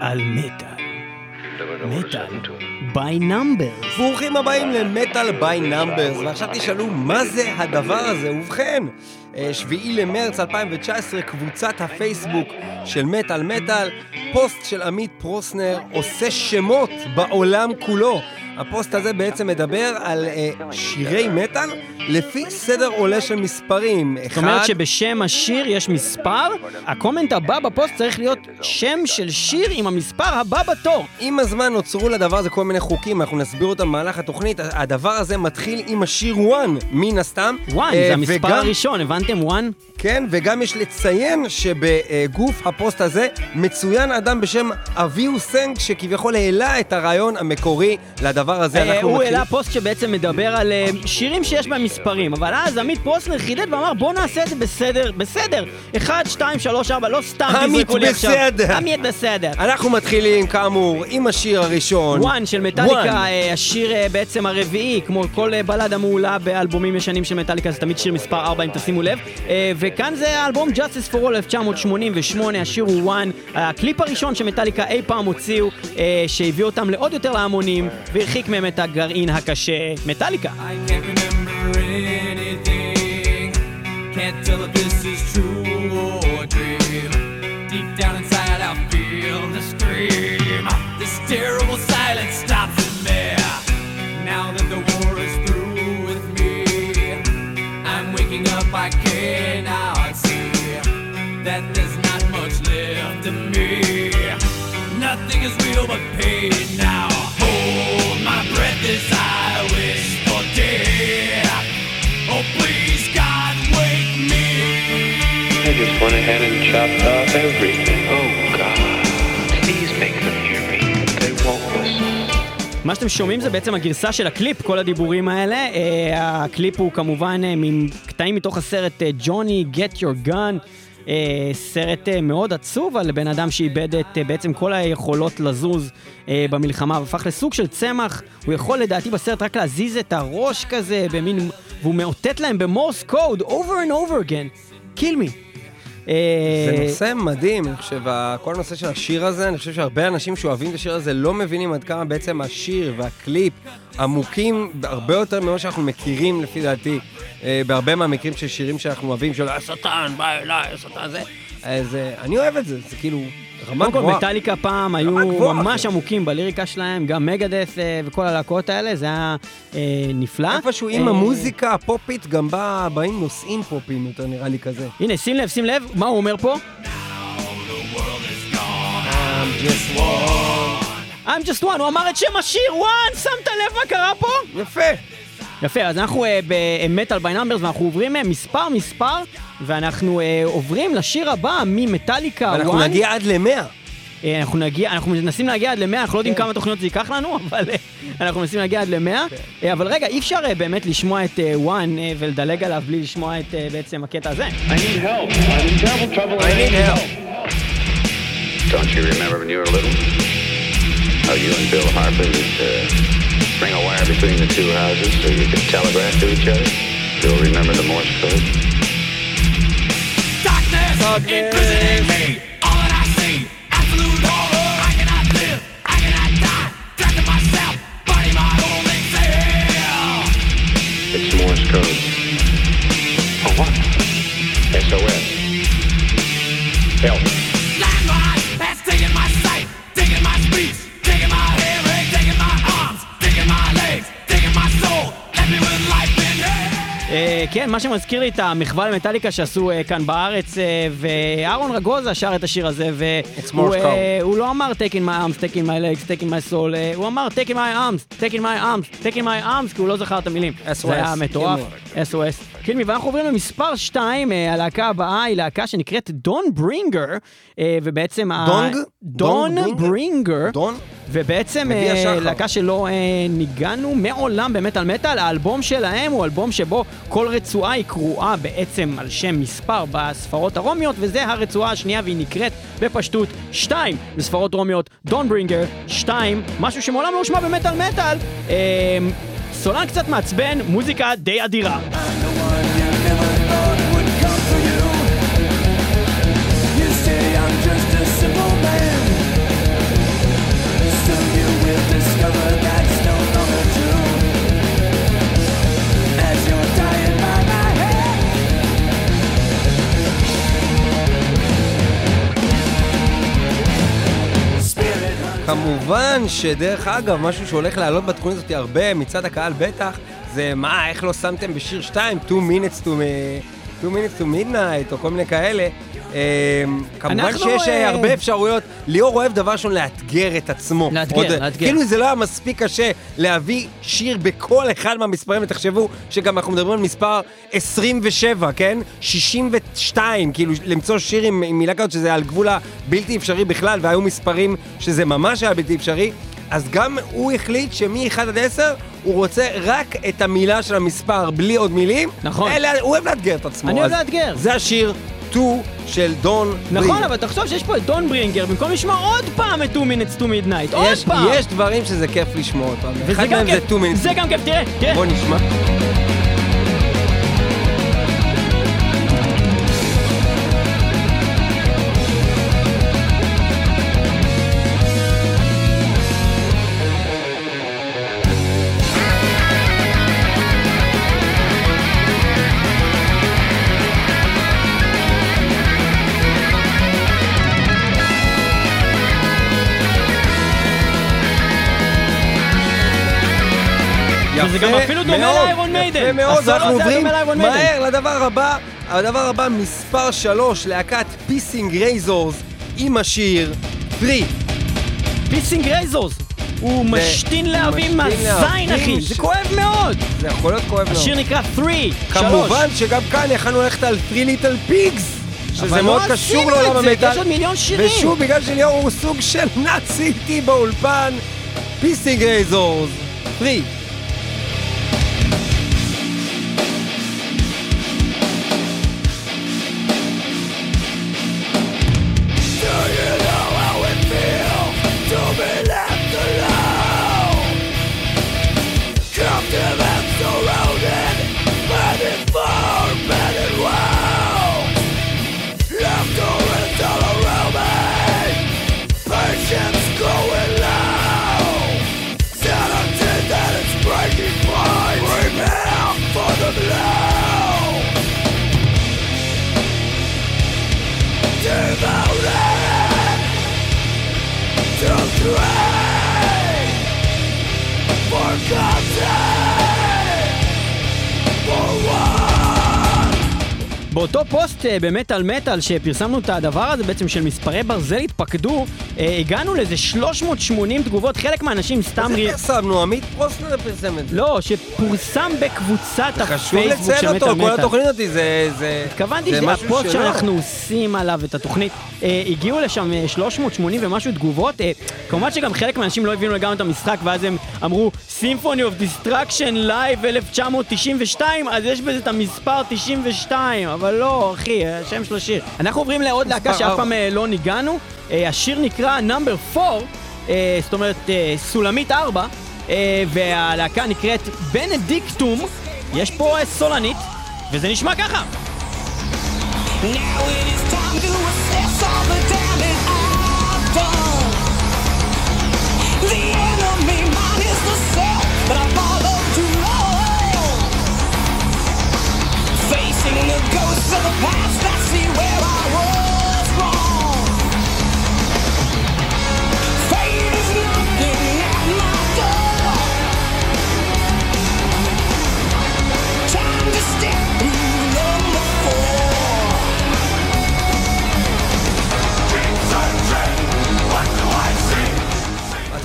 על מטאל. מטאל. by numbers. ברוכים הבאים למטאל by numbers, ועכשיו תשאלו מה זה הדבר הזה. ובכן, אה, שביעי למרץ 2019, קבוצת הפייסבוק של מטאל מטאל, פוסט של עמית פרוסנר עושה שמות בעולם כולו. הפוסט הזה בעצם מדבר על אה, שירי מטאל לפי סדר עולה של מספרים. זאת אומרת שבשם השיר יש מספר, ה comment הבא בפוסט צריך להיות שם של שיר עם המספר הבא בתור. עם הזמן נוצרו לדבר הזה כל מיני חוקים, אנחנו נסביר אותם במהלך התוכנית. הדבר הזה מתחיל עם השיר 1, מן הסתם. One, אה, זה המספר וגם- הראשון, הבנתם? One? כן, וגם יש לציין שבגוף הפוסט הזה מצוין אדם בשם אביהו סנג, שכביכול העלה את הרעיון המקורי לדבר הזה. אה, אנחנו הוא מתחילים- העלה פוסט שבעצם מדבר על אה, שירים שיש בהם מספרים, אבל אז עמית פרוסנר חידד ואמר בוא נעשה את זה בסדר, בסדר. 1, 2, 3, 4, לא סתם עמית תזרקו לי עכשיו. בסדר. עמית בסדר. אנחנו מתחילים, כאמור, עם השיר הראשון. One של מטאליקה. אה, השיר בעצם הרביעי, כמו כל בלדה מעולה באלבומים ישנים של מטאליקה, זה תמיד שיר מספר 4 אם תשימו לב. וכאן זה האלבום Justice for All 1988, השיר הוא One, הקליפ הראשון שמטאליקה אי פעם הוציאו, שהביא אותם לעוד יותר להמונים, והרחיק מהם את הגרעין הקשה, מטאליקה. I can't remember anything. Can't tell if this is true or a dream. Deep down inside, I feel the scream. This terrible silence stops in there. Now that the war is through with me, I'm waking up. I cannot see that there's not much left of me. Nothing is real but pain now. מה שאתם שומעים זה בעצם הגרסה של הקליפ, כל הדיבורים האלה. אה, הקליפ הוא כמובן אה, מקטעים מתוך הסרט אה, ג'וני, Get Your Gun. אה, סרט אה, מאוד עצוב על בן אדם שאיבד את אה, בעצם כל היכולות לזוז אה, במלחמה והפך לסוג של צמח. הוא יכול לדעתי בסרט רק להזיז את הראש כזה במין... והוא מאותת להם ב Morse code, over and over again, kill me. זה אה, נושא מדהים, אני חושב, כל הנושא של השיר הזה, אני חושב שהרבה אנשים שאוהבים את השיר הזה לא מבינים עד כמה בעצם השיר והקליפ עמוקים הרבה יותר ממה שאנחנו מכירים לפי דעתי, אה, בהרבה מהמקרים של שירים שאנחנו אוהבים, של השטן בא אליי, השטן זה, אז אה, אני אוהב את זה, זה כאילו רמה קודם כל גבוהה. מטאליקה פעם היו ממש. עמוקים בליריקה שלהם, גם מגדס אה, וכל הלהקות האלה, זה היה אה, נפלא. איפשהו עם אה, המוזיקה הפופית גם בא, באים נושאים פופיים יותר נראה לי כזה. הנה, שים לב, שים לב, מה הוא אומר פה? I'm just one, הוא אמר את שם השיר, one, שמת לב מה קרה פה? יפה. יפה, אז אנחנו אה, ב metal by numbers ואנחנו עוברים מספר מספר, ואנחנו אה, עוברים לשיר הבא ממטאליקה, ואנחנו one. נגיע עד למאה. אה, אנחנו נגיע, אנחנו מנסים להגיע עד ל-100, אנחנו לא יודעים כן. כמה תוכניות זה ייקח לנו, אבל אה, אנחנו מנסים להגיע עד ל-100. אבל רגע, אי אפשר אה, באמת לשמוע את One ולדלג עליו בלי לשמוע את אה, בעצם הקטע הזה. I need help. I'm in terrible trouble. I need help. Don't you remember when you were little? How you and Bill Harper would uh, bring a wire between the two houses so you could telegraph to each other? Bill remember the Morse code? Darkness, me. All that I see, absolute horror. I cannot live, I cannot die. Myself, body my. It's Morse code. מה שמזכיר לי את המחווה למטאליקה שעשו אה, כאן בארץ, אה, ואהרון רגוזה שר את השיר הזה, והוא אה, הוא לא אמר taking my arms, taking my legs, taking my soul, אה, הוא אמר taking my arms, taking my arms, taking my arms, כי הוא לא זכר את המילים. SOS, זה היה מטורף. SOS. כן, ואנחנו עוברים למספר 2, הלהקה הבאה היא להקה שנקראת דון ברינגר, אה, ובעצם... דונג? דון ברינגר. דון? ובעצם אה. להקה שלא אה, ניגענו מעולם במטאל מטאל, האלבום שלהם הוא אלבום שבו כל רצועה היא קרואה בעצם על שם מספר בספרות הרומיות, וזה הרצועה השנייה והיא נקראת בפשטות 2 בספרות רומיות, דון ברינגר 2, משהו שמעולם לא הושמע במטאל מטאל. אה, סולן קצת מעצבן, מוזיקה די אדירה. You כמובן שדרך אגב, משהו שהולך לעלות בתוכנית הזאת הרבה, מצד הקהל בטח, זה מה, איך לא שמתם בשיר 2, 2 minutes to, 2 minutes to midnight, או כל מיני כאלה. אה, כמובן שיש אה, אה, הרבה אפשרויות. ליאור אוהב דבר ראשון לאתגר את עצמו. לאתגר, עוד- לאתגר. כאילו זה לא היה מספיק קשה להביא שיר בכל אחד מהמספרים, ותחשבו שגם אנחנו מדברים על מספר 27, כן? 62, כאילו למצוא שיר עם, מילה כזאת שזה על גבול הבלתי אפשרי בכלל, והיו מספרים שזה ממש היה בלתי אפשרי. אז גם הוא החליט שמ-1 עד 10 הוא רוצה רק את המילה של המספר בלי עוד מילים. נכון. אלה, הוא אוהב לאתגר את עצמו. אני אוהב לאתגר. זה השיר 2 של דון נכון, ברי. אבל תחשוב שיש פה את דון ברינגר, במקום לשמוע עוד פעם את 2 minutes to midnight, עוד יש, פעם. יש דברים שזה כיף לשמוע אותם. אחד מהם זה כיף, 2 minutes. זה גם כיף, תראה, תראה. בוא נשמע. וזה גם אפילו דומה לאיירון מיידן. יפה מאוד, זה היה עוברים. מהר לדבר הבא. הדבר הבא, מספר 3, להקת Pissing Razors עם השיר 3. Pissing Razors. הוא משתין להבים מהזין, אחי. זה כואב מאוד. זה יכול להיות כואב מאוד. השיר נקרא 3, 3. כמובן שגם כאן יכלנו ללכת על 3 Little Pigs. שזה מאוד לא קשור לעולם זה, המטאל. יש עוד מיליון שירים. ושוב, בגלל שליאור הוא סוג של נאצי איתי באולפן, פיסינג רייזורס. 3. באותו פוסט אה, במטאל מטאל שפרסמנו את הדבר הזה בעצם של מספרי ברזל התפקדו, אה, הגענו לאיזה 380 תגובות, חלק מהאנשים סתם... זה רי- פרסמנו, עמית פרוסנר פרסם את זה. לא, שפורסם בקבוצת חשוב הפייסבוק של לציין אותו, מטאל כל מטאל. התוכנית הזאת זה... זה- התכוונתי שהפוסט. שאנחנו עושים עליו את התוכנית, אה, הגיעו לשם אה, 380 ומשהו תגובות. כמובן שגם חלק מהאנשים לא הבינו לגמרי את המשחק, ואז הם אמרו Symphony of Destruction Live 1992, אז יש בזה את המספר 92, אבל לא, אחי, השם של השיר. אנחנו עוברים לעוד להקה שאף. פעם אה, לא ניגענו. אה, השיר נקרא Number 4, אה, זאת אומרת סולמית 4, אה, והלהקה נקראת בנדיקטום. יש פה סולנית, וזה נשמע ככה. Now it is time to assess all the damage I've done.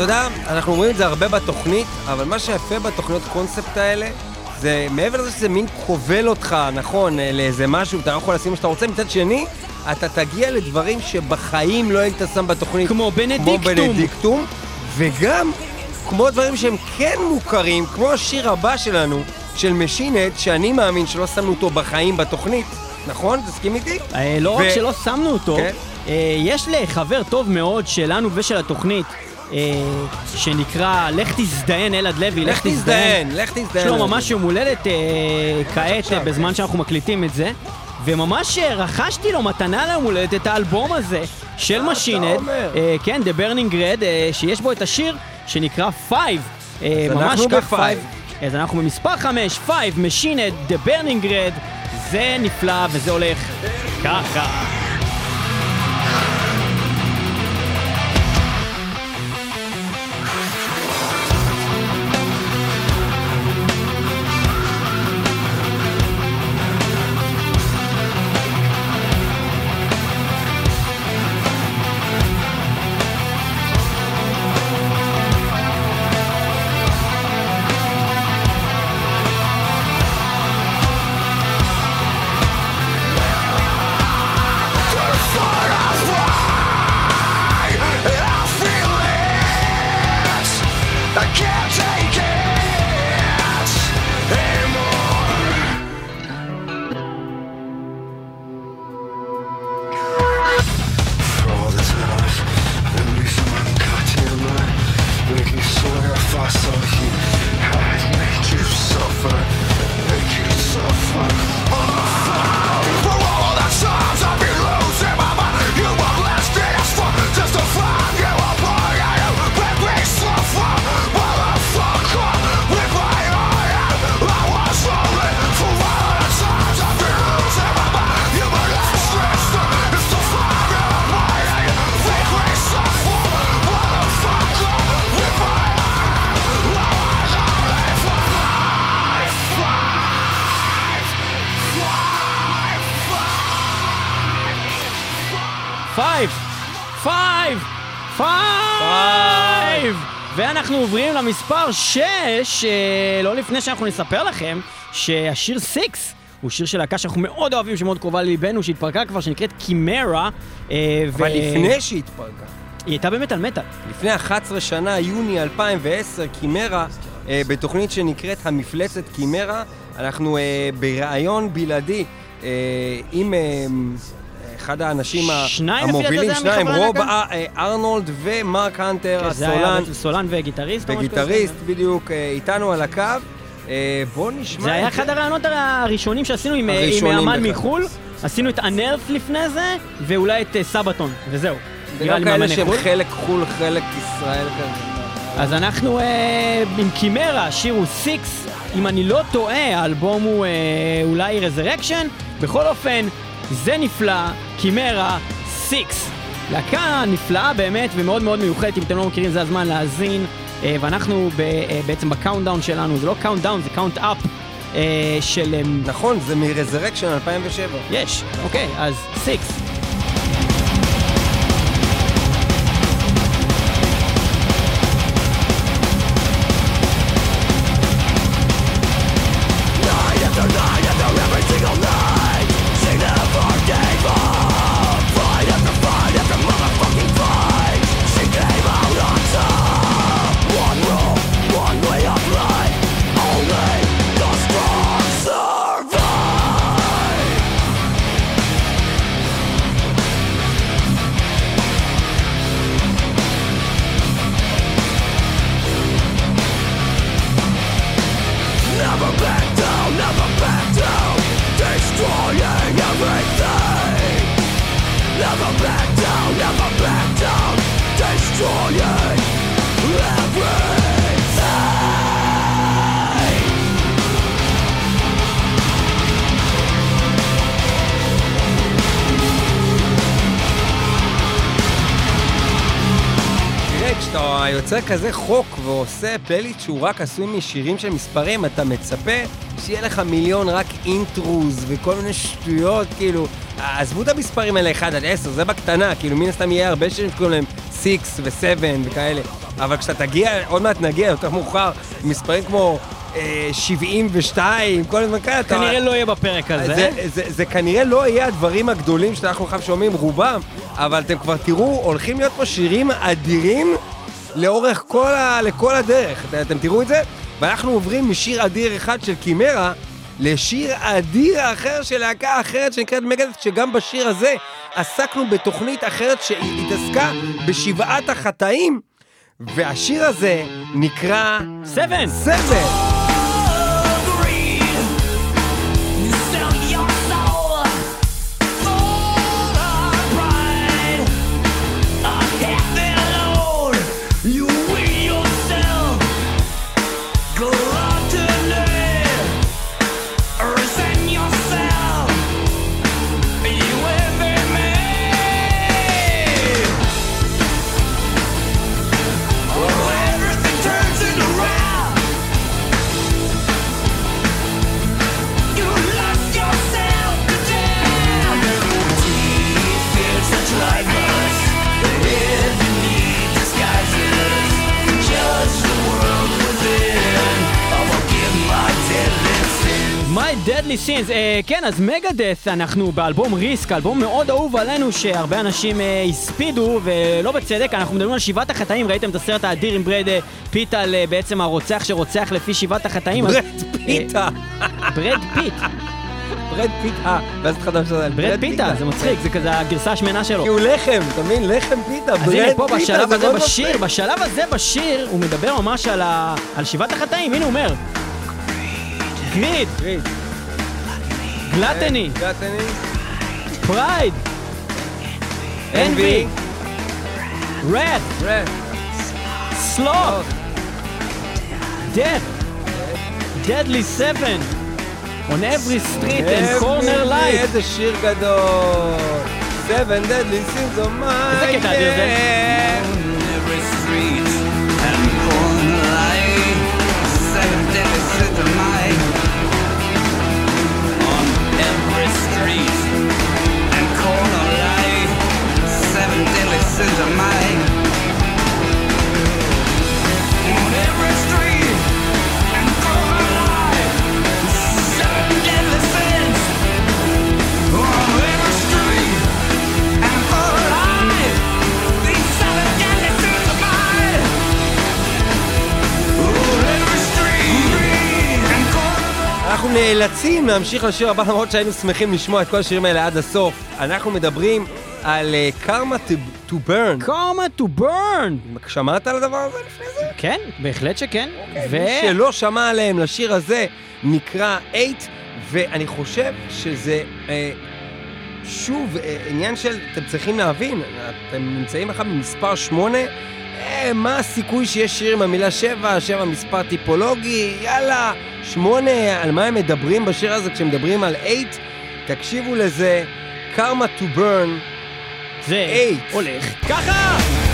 אתה יודע, אנחנו אומרים את זה הרבה בתוכנית, אבל מה שיפה בתוכניות קונספט האלה, זה מעבר לזה שזה מין כובל אותך, נכון, אה, לאיזה משהו, אתה לא יכול לשים מה שאתה רוצה, מצד שני, אתה תגיע לדברים שבחיים לא היית שם בתוכנית. כמו בנדיקטום. כמו בנדיקטום, וגם כמו דברים שהם כן מוכרים, כמו השיר הבא שלנו, של משינט, שאני מאמין שלא שמנו אותו בחיים בתוכנית, נכון? תסכים איתי? אה, לא רק שלא שמנו אותו, כן. אה, יש לחבר טוב מאוד שלנו ושל התוכנית, שנקרא לך תזדיין אלעד לוי, לך תזדיין, לך תזדיין. יש לו ממש יום הולדת אה, כעת. אה, בזמן שאנחנו מקליטים את זה. וממש אה, רכשתי לו מתנה ליום הולדת את האלבום הזה של משינד? אה, כן, The Burning Red, אה, שיש בו את השיר שנקרא Five. אה, ממש כך. Five. אז אנחנו במספר 5, 5, משינד, The Burning Red, זה נפלא וזה הולך ככה. למספר 6, אה, לא לפני שאנחנו נספר לכם שהשיר 6 הוא שיר של להקה שאנחנו מאוד אוהבים, שמאוד קרובה לליבנו, שהתפרקה כבר, שנקראת קימרה. אה, אבל ו- לפני שהתפרקה, היא הייתה באמת על מטאל. לפני 11 שנה, יוני 2010, קימרה, אה, בתוכנית שנקראת המפלצת קימרה, אנחנו בריאיון בלעדי עם אחד האנשים שניים המובילים, שניים, רוב? אה, ארנולד ומרק הנטר, כן, הסולן סולן וגיטריסט. וגיטריסט, בדיוק, אה, איתנו על הקו. אה, בואו נשמע זה היה אחד הרעיונות הראשונים שעשינו עם, עם הראשונים אמן בכלל. מחו"ל. עשינו את Unearth לפני זה, ואולי את Sabaton, וזהו. זה גם לי כאלה שהם חו"ל. חלק חו"ל, חלק ישראל כזה. אז אנחנו אה, עם Chimaira, השיר הוא סיקס, אם אני לא טועה, האלבום הוא אה, אולי Resurrection, בכל אופן, זה נפלא, Chimaira, Six. להקה נפלאה באמת ומאוד מאוד מיוחדת, אם אתם לא מכירים זה הזמן להאזין. אה, ואנחנו אה, בעצם ב countdown שלנו, זה לא countdown, זה count up. אה, של... אמ, נכון, זה מ-Resurrection 2007. יש, אוקיי, אז 6. כשאתה יוצר כזה חוק ועושה פלייליסט שהוא רק עשוי משירים של מספרים, אתה מצפה שיהיה לך מיליון רק אינטרוז וכל מיני שטויות, כאילו, עזבו את המספרים האלה 1 עד 10, זה בקטנה, כאילו, מן הסתם יהיה הרבה שירים שקוראים להם 6 ו-7 וכאלה, אבל כשאתה תגיע, עוד מעט נגיע יותר מאוחר, מספרים כמו אה, 72, כל הזמן כאלה. כנראה לא יהיה בפרק הזה. זה, זה, זה כנראה לא יהיה הדברים הגדולים שאנחנו עכשיו שומעים, רובם, אבל אתם כבר תראו, הולכים להיות פה שירים אדירים לאורך כל, ה, לכל הדרך. את- אתם תראו את זה? ואנחנו עוברים משיר אדיר אחד של קימרה לשיר אדיר אחר של להקה אחרת שנקראת מגדס, שגם בשיר הזה עסקנו בתוכנית אחרת שהתעסקה בשבעת החטאים, והשיר הזה נקרא סבן! סבל. My Deadly Sins, אה, כן, אז Megadeth, אנחנו באלבום Risk, אלבום מאוד אהוב עלינו, שהרבה אנשים אה, הספידו, ולא בצדק, אנחנו מדברים על שבעת החטאים, ראיתם את הסרט האדיר עם ברד אה, פיט על אה, בעצם הרוצח שרוצח לפי שבעת החטאים? אז- ברד פיתה. אה, ברד פיט, ברד פיתה. ואז התחדש שזה ברד פיתה, זה מצחיק, זה כזה הגרסה השמנה שלו. כי הוא לחם, אתה מבין? לחם פיתה, אז הנה פה ברד פיתה, בשלב זה הזה מאוד בשיר. בשלב הזה בשיר, הוא מדבר ממש על שבעת החטאים, הנה הוא אומר. גריד, גריד. גלטני, גלטני. פרייד, אנבי, רד, רד. סלוב, death, deadly seven, on every street and corner light. איזה שיר גדול. Seven deadly sins of mine. איזה קטע אדיר זה? On every street decisions I make. On every street and through my life, seven deadly sins. On every street and through my life, these seven deadly sins of mine. On every street and through אנחנו נאלצים להמשיך לשיר הבא למרות שהיינו שמחים לשמוע את כל השירים האלה עד הסוף. אנחנו מדברים על קרמה to burn. קומה טו ברן! שמעת על הדבר הזה לפני זה? כן, בהחלט שכן. ו... מי שלא שמע עליהם, לשיר הזה נקרא 8, ואני חושב שזה אה, שוב אה, עניין של, אתם צריכים להבין, אתם נמצאים עכשיו במספר 8, אה, מה הסיכוי שיש שיר עם המילה 7, 7 מספר טיפולוגי, יאללה, 8, על מה הם מדברים בשיר הזה כשמדברים על 8? תקשיבו לזה, קרמה to burn, זה. הולך ככה!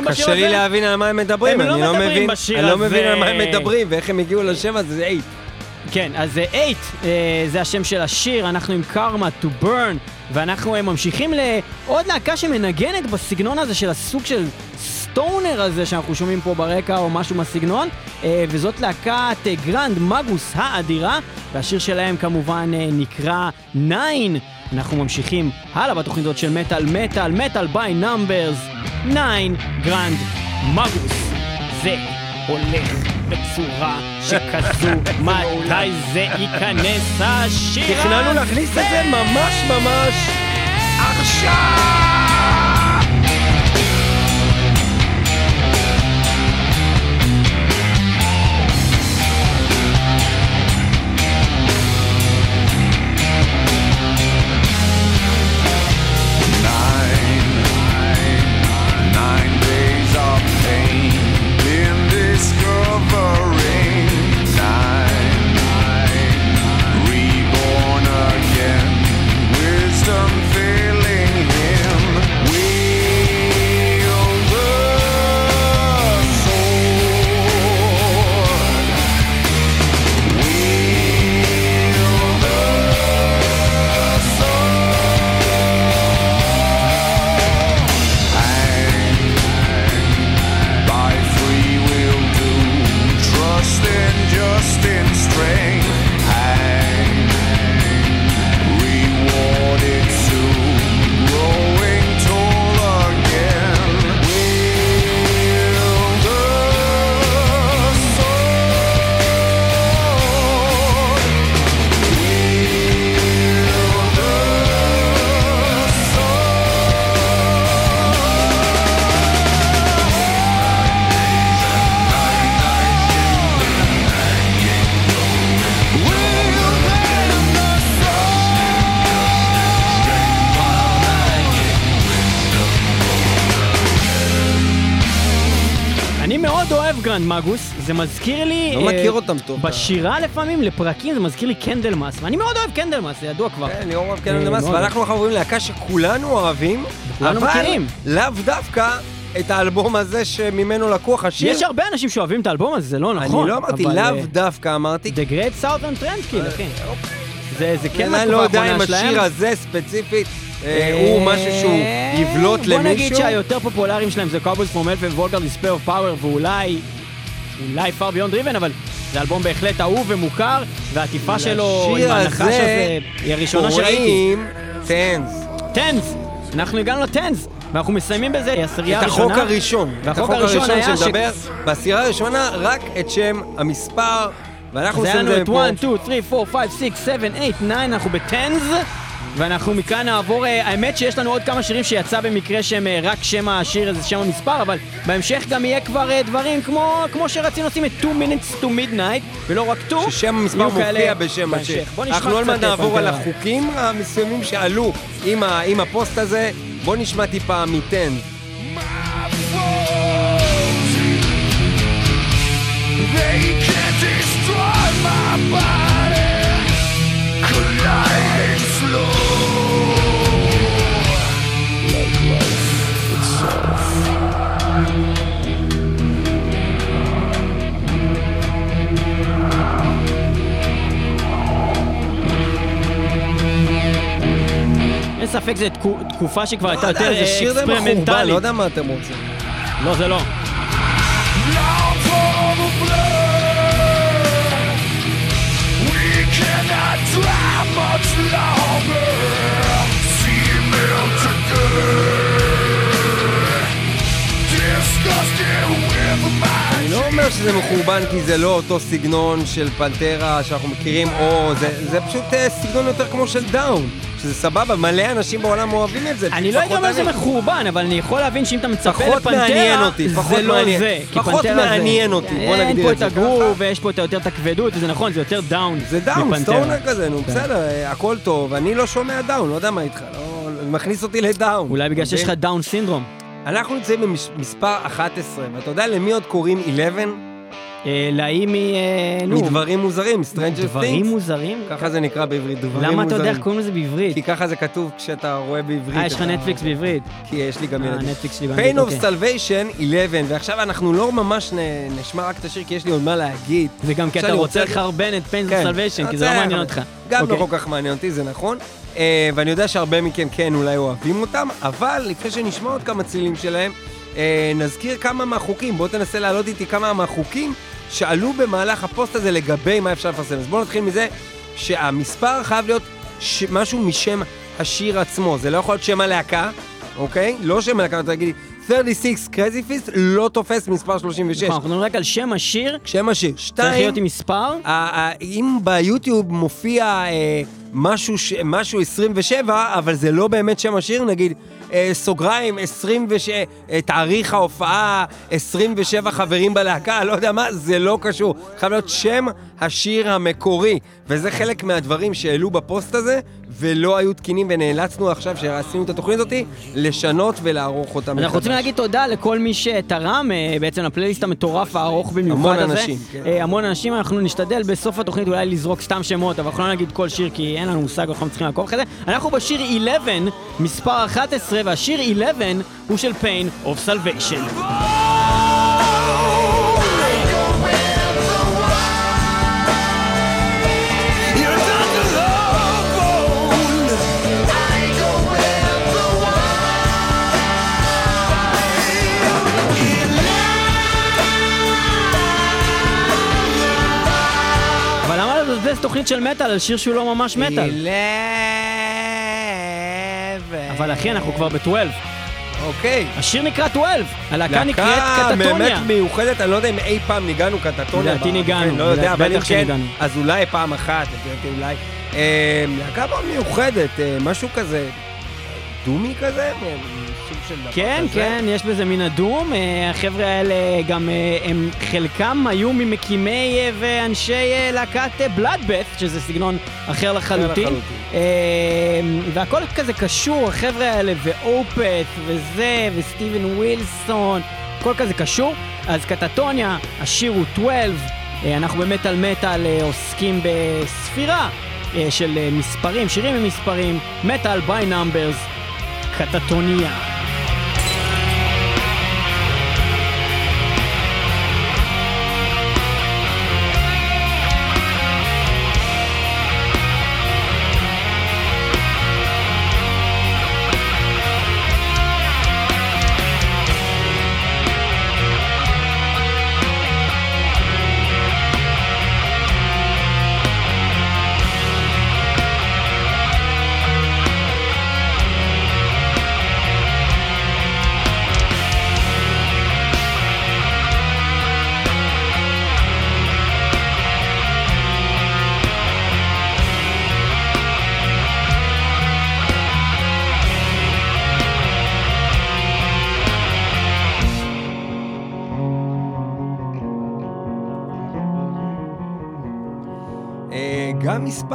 מדברים בשיר קשה הזה? לי להבין על מה הם מדברים, הם לא אני לא מדברים מבין, בשיר אני לא. מבין על מה הם מדברים ואיך הם הגיעו לשם הזה, זה 8. כן, אז 8 זה השם של השיר, אנחנו עם Karma to Burn, ואנחנו אה, ממשיכים לעוד להקה שמנגנת בסגנון הזה של הסוג של stoner הזה שאנחנו שומעים פה ברקע או משהו מהסגנון, אה, וזאת להקת אה, Grand Magus האדירה, והשיר שלהם כמובן אה, נקרא 9. אנחנו ממשיכים הלאה בתוכנית הזאת של מטאל מטאל, metal by numbers, 9 Grand Magus. זה הולך בצורה שכזו, מתי זה ייכנס השיר הזה? תכננו להכניס את זה ממש ממש עכשיו! זה מזכיר לי... לא אה, מכיר אותם טוב. בשירה לפעמים, לפרקים, זה מזכיר לי Candlemass, ואני מאוד אוהב Candlemass, זה ידוע כבר. כן, ליאור אוהב אה, מאוד. ואנחנו עכשיו עוברים להקה שכולנו אוהבים, אבל מכירים. לאו דווקא את האלבום הזה שממנו לקוח השיר. יש הרבה אנשים שאוהבים את האלבום הזה, זה לא נכון. אני לא אמרתי לאו אה, דווקא, אמרתי. The Great Southern Trendkill, אחי. זה זה כן אני לא יודע אם האחרונה שלהם. השיר הזה ספציפית הוא משהו שהוא יבלוט בוא נגיד למישהו. שהיותר פופולריים שלהם זה פור מלפה ווולגר דיספייר אוף פאוור ואולי, אולי פאר ביונד ריבן, אבל זה אלבום בהחלט אהוב ומוכר, והעטיפה שלו עם הזה הזה היא הראשונה שראיתי. טנס. טנס! אנחנו הגענו לטנס, ואנחנו מסיימים בזה, היא העשירייה את הראשונה. החוק הראשון. את והחוק החוק הראשון היה ש- בעשירה הראשונה רק את שם המספר, ואנחנו היה עושים את לנו זה את פה. 1, 2, 3, 4, 5, 6, 7, 8, 9, אנחנו בטנס, ואנחנו מכאן נעבור, אה, האמת שיש לנו עוד כמה שירים שיצא במקרה שהם אה, רק שם השיר, איזה שם המספר, אבל בהמשך גם יהיה כבר אה, דברים כמו, כמו שרצינו לשים את 2 minutes to midnight, ולא רק 2. ששם המספר מופיע כאלה בשם בהמשך. השיר. בוא נשמע אנחנו עוד מעט נעבור על. החוקים המסוימים שעלו עם ה- עם הפוסט הזה. בוא נשמע טיפה מ-10. They can't destroy my body, colliding אין ספק זו תקו- תקופה שכבר הייתה לא יותר יודע, זה שיר די מחורבן, אקספרימנטלית. לא יודע מה אתם רוצים. לא, זה לא. אני לא אומר שזה מחורבן כי זה לא אותו סגנון של פנטרה שאנחנו מכירים, או זה, זה פשוט אה, סגנון יותר כמו של Down, שזה סבבה, מלא אנשים בעולם אוהבים את זה. אני לא אומר שזה אני. מחורבן, אבל אני יכול להבין שאם אתה מצפה לפנטרה, זה לא. זה. פחות זה- מעניין אותי, בוא אין נגדיר פה את זה הגרוב, ככה. ויש פה את יותר את הכבדות, וזה נכון, זה יותר Down. זה Down. stoner כזה, נו כן. בסדר, אה, הכל טוב, אני לא שומע Down, לא יודע מה איתך, לא, מכניס אותי ל Down. אולי בגלל שיש לך? Down Syndrome. אנחנו נמצאים במספר 11, ואתה יודע למי עוד קוראים 11? אה, להיא מ... אה, נו, מדברים מוזרים, Stranger דברים Things. מוזרים? ככה זה נקרא בעברית, דברים מוזרים. למה אתה יודע איך קוראים לזה בעברית? כי ככה זה כתוב כשאתה רואה בעברית. אה, יש לך נטפליקס בעברית. כי יש לי גם ילדים. נטפליקס שלי באנגלית, Pain of אוקיי. Salvation 11, ועכשיו אנחנו לא ממש נשמע רק את השיר, כי יש לי עוד מה להגיד. וגם כי עכשיו אתה רוצה לחרבן את Pain of כן, Salvation, כי זה לא מעניין אותך. גם לא אוקיי. כל כך מעניין אותי, זה נכון. אה, ואני יודע שהרבה מכם כן אולי אוהבים אותם, אבל לפני שנשמע עוד כמה צלילים שלהם, נזכיר כמה מהחוקים. בוא תנסה להעלות איתי כמה מהחוקים שעלו במהלך הפוסט הזה לגבי מה אפשר לפרסם. אז בואו נתחיל מזה שהמספר חייב להיות ש... משהו משם השיר עצמו. זה לא יכול להיות שם הלהקה, אוקיי? לא שם הלהקה, אתה תגיד לי, 36 קרזי פיסט לא תופס מספר 36. נכון, אנחנו מדברים רק על שם השיר, שם השיר. צריך שתיים, להיות עם מספר. אם ביוטיוב מופיע אה, משהו, ש- משהו 27, אבל זה לא באמת שם השיר, נגיד אה, סוגריים, 26, אה, תאריך ההופעה, 27 חברים בלהקה, לא יודע מה, זה לא קשור. חייב להיות שם השיר המקורי, וזה חלק מהדברים שהעלו בפוסט הזה, ולא היו תקינים, ונאלצנו עכשיו, שעשינו את התוכנית הזאתי, לשנות ולערוך אותם אנחנו רוצים מחדש. להגיד תודה לכל מי שתרם אה, בעצם לפלייליסט המטורף הארוך במיוחד המון הזה. אנשים, כן. אה, המון אנשים, אנחנו נשתדל בסוף התוכנית אולי לזרוק סתם שמות, אבל אנחנו לא נגיד כל שיר כי אין לנו מושג, אנחנו צריכים לעקוב אחרי זה. אנחנו בשיר 11, מספר 11, והשיר 11 הוא של Pain of Salvation. תוכנית של מטאל על שיר שהוא לא ממש מטאל? אבל אחי, אנחנו כבר ב-12. אוקיי. השיר נקרא 12, הלהקה נקראת להקה קטטוניה. באמת מיוחדת, אני לא יודע אם אי פעם ניגענו קטטוניה. לדעתי ניגענו, לא יודע, אבל אם כן. אז אולי פעם אחת, לפי דעתי אולי. אה, להקה מאוד מיוחדת, אה, משהו כזה, דומי כזה? סוג של דבר כן, כזה. כן, יש בזה מן הדום. אה, החבר'ה האלה גם, אה, הם חלקם היו ממקימי אה, ואנשי להקת Bloodbath, שזה סגנון אחר לחלוטין. והכל כזה קשור, החבר'ה האלה, ו Opeth, וזה, וסטיבן ווילסון, הכל כזה קשור. אז Katatonia, השיר הוא 12, אה, אנחנו במטאל מטאל עוסקים בספירה של מספרים, שירים עם מספרים, metal by numbers, קטטוניה.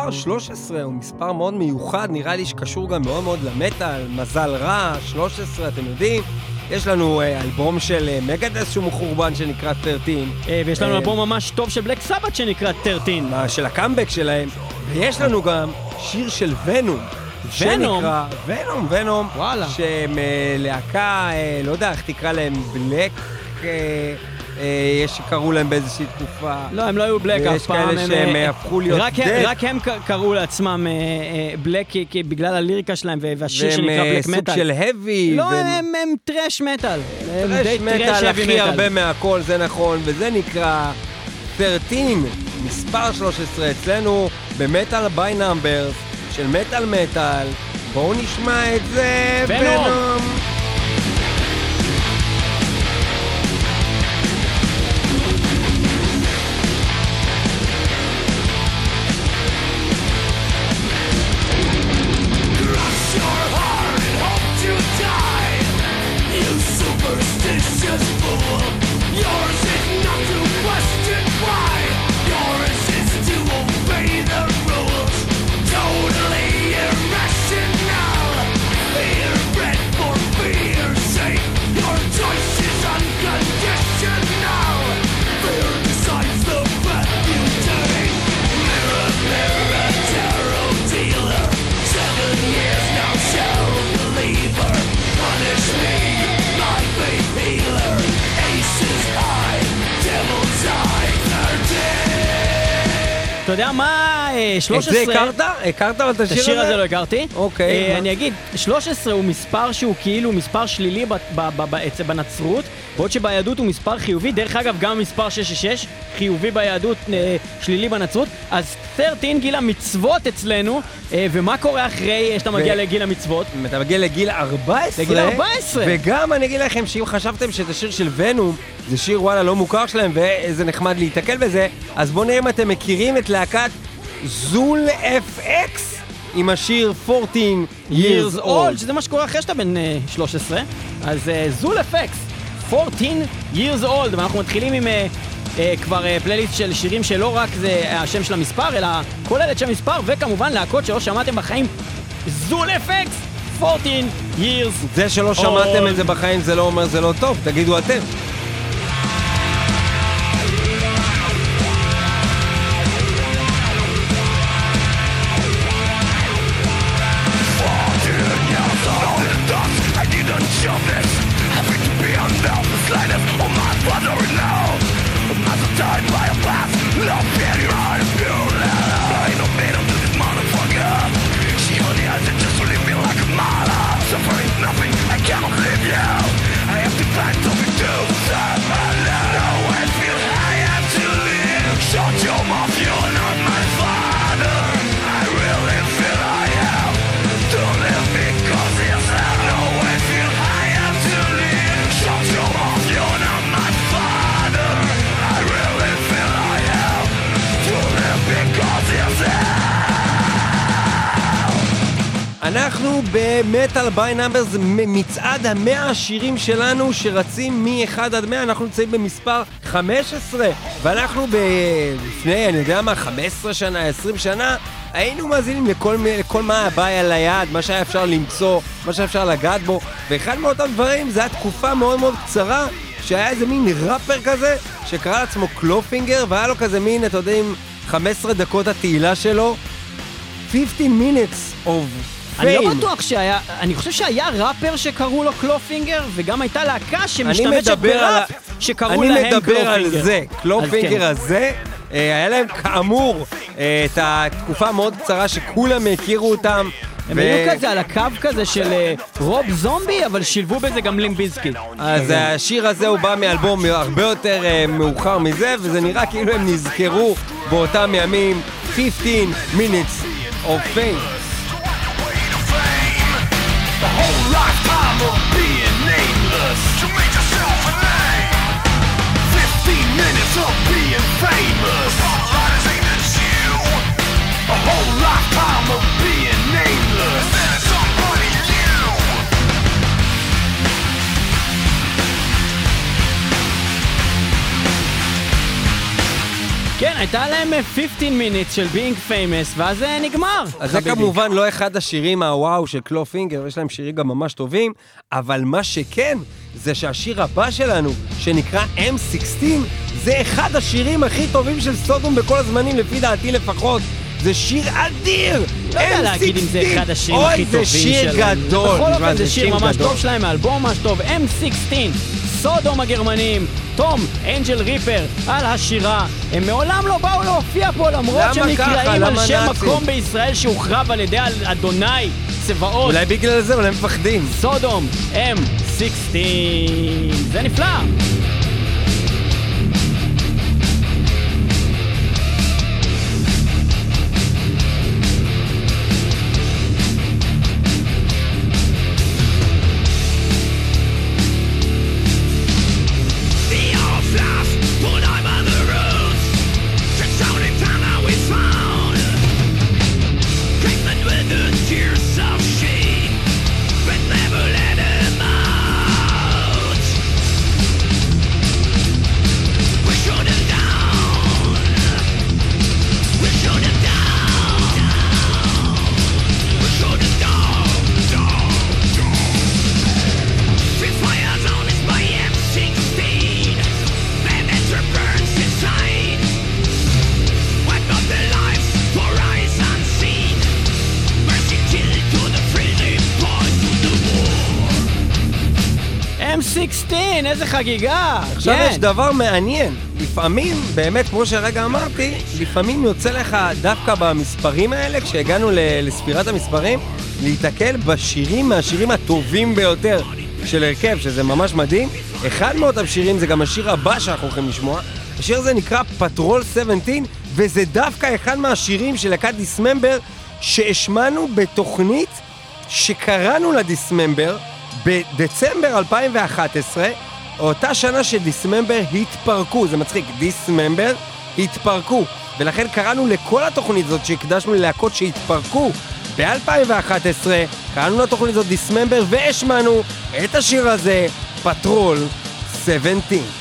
המספר 13 הוא מספר מאוד מיוחד, נראה לי שקשור גם מאוד מאוד למטאל, מזל רע, 13, אתם יודעים. יש לנו אה, אלבום של אה, מגדס שהוא מחורבן שנקרא 13. אה, ויש לנו אלבום ממש טוב של בלק סבת שנקרא 13. מה- של הקאמבק שלהם, ויש לנו גם שיר של ונום. ונום? שנקרא ונום, ונום. וואלה. שהם להקה, לא יודע איך תקרא להם, בלק, יש שקראו להם באיזושהי תקופה. לא, הם לא היו בלק אף פעם. כאלה הם, שהם אה, הפכו להיות רק הם- death. רק הם קראו לעצמם אה, אה, black בגלל הליריקה שלהם וה- והשיר שנקרא אה, black סוג מטאל. של. לא, והם- הם הם thrash metal. הם thrash metal heavy הכי metal. הרבה מהכל, זה נכון, וזה נקרא 13, מספר 13 אצלנו ב Metal by Numbers של מטאל מטאל. בואו נשמע את זה, Venom. 13... את זה הכרת? הכרת אבל את השיר הזה? את השיר הזה לא הכרתי. אוקיי. אה, אני אגיד, 13 הוא מספר שהוא כאילו מספר שלילי בנצרות, בעוד שביהדות הוא מספר חיובי. דרך אגב, גם מספר 666 חיובי ביהדות, אה, שלילי בנצרות. אז 13 גיל המצוות אצלנו, אה, ומה קורה אחרי אה, שאתה מגיע ו... לגיל המצוות? אתה מגיע לגיל 14. לגיל 14. וגם אני אגיד לכם שאם חשבתם שזה שיר של ונום, זה שיר וואלה לא מוכר שלהם, וזה נחמד להיתקל בזה, אז בואו נראה אם אתם מכירים את להקת... זול FX עם השיר 14 years old. שזה מה שקורה אחרי שאתה בן אה, 13. אז אה, זול אפקס, 14 years old, ואנחנו מתחילים עם אה, אה, כבר אה, פלייליסט של שירים שלא רק זה השם של המספר, אלא כולל את שם המספר, וכמובן להקות שלא שמעתם בחיים, זול אפקס, 14 years. זה שלא שמעתם old. את זה בחיים זה לא אומר זה לא טוב, תגידו אתם. kleines אנחנו ב Metal by Numbers, מצעד המאה השירים שלנו שרצים מ-1 עד 100, אנחנו נמצאים במספר 15, ואנחנו ב... לפני, אני יודע מה, 15 שנה, 20 שנה, היינו מאזינים לכל, לכל מה הבא ליד, מה שהיה אפשר למצוא, מה שהיה אפשר לגעת בו, ואחד מאותם דברים, זה היה תקופה מאוד מאוד קצרה, שהיה איזה מין ראפר כזה, שקרא לעצמו Clawfinger, והיה לו כזה מין, אתה יודע, עם 15 דקות התהילה שלו, 15 minutes of אני לא. בטוח שהיה, אני חושב שהיה ראפר שקראו לו Clawfinger, וגם הייתה להקה אני שמשתמשת בראפ שקראו להם אני קלופינגר. מדבר על זה, Clawfinger כן. הזה, אה, היה להם כאמור אה, את התקופה המאוד קצרה שכולם הכירו אותם. הם היו כזה על הקו כזה של אה, Rob Zombie, אבל שילבו בזה גם Limp Bizkit. אז השיר הזה הוא בא מאלבום הרבה יותר מאוחר מזה, וזה נראה כאילו הם נזכרו באותם ימים 15 minutes of fame. הייתה להם אה, 15 minutes של being famous, ואז זה נגמר. אז זה. כמובן לא אחד השירים הוואו של קלו פינגר, יש להם שירים גם ממש טובים, אבל מה שכן, זה שהשיר הבא שלנו, שנקרא M16, זה אחד השירים הכי טובים של סודום בכל הזמנים, לפי דעתי לפחות. זה שיר אדיר! לא יודע להגיד אם זה אחד השירים הכי טובים שלהם. אוי, זה שיר גדול. בכל אופן זה שיר ממש. טוב שלהם, האלבום ממש טוב, M16, סודום הגרמנים, תום, אנג'ל ריפר, על השירה. הם מעולם לא באו להופיע פה, למרות שהם? נקראים על שם נאצים? מקום בישראל שהוחרב על ידי אדוני צבאות. אולי בגלל זה, אולי הם מפחדים. סודום, M16. זה נפלא. חגיגה. עכשיו כן. יש דבר מעניין, לפעמים, באמת, כמו שהרגע אמרתי, לפעמים יוצא לך דווקא במספרים האלה, כשהגענו לספירת המספרים, להיתקל בשירים מהשירים הטובים ביותר של הרכב, שזה ממש מדהים. אחד מאותם שירים זה גם השיר הבא שאנחנו הולכים לשמוע. השיר הזה נקרא Patrol 17, וזה דווקא אחד מהשירים של להקת Dismember שהשמענו בתוכנית שקראנו לה Dismember בדצמבר 2011, אותה שנה ש Dismember התפרקו, זה מצחיק, Dismember התפרקו, ולכן קראנו לכל התוכנית הזאת שהקדשנו ללהקות שהתפרקו ב-2011, קראנו לתוכנית הזאת Dismember והשמענו את השיר הזה, Patrol 17.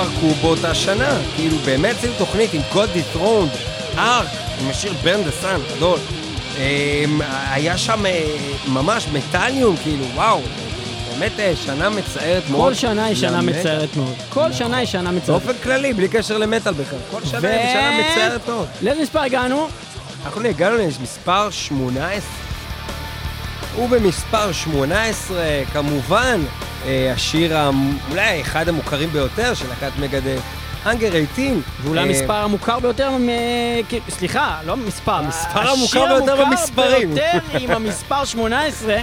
התפרקו באותה שנה. כאילו, באמת עשינו תוכנית עם God Dethroned, ארק, עם השיר ברן דה סאן, גדול. אמ, היה שם אה, ממש מטאליום, כאילו, וואו. באמת אה, שנה מצערת מאוד. כל שנה היא שנה. מצערת מאוד. כל שנה היא שנה מצערת. באופן כללי, בלי קשר למטאל בכלל. כל שנה היא שנה מצערת מאוד. לאיזה מספר הגענו? אנחנו הגענו למספר 18. ובמספר 18, כמובן, אה, השיר אולי אחד המוכרים ביותר של להקת מגדל, האנגר 18. ואולי אה, המספר המוכר ביותר, סליחה, לא מספר, המספר המוכר ביותר במספרים. השיר המוכר ביותר עם המספר 18.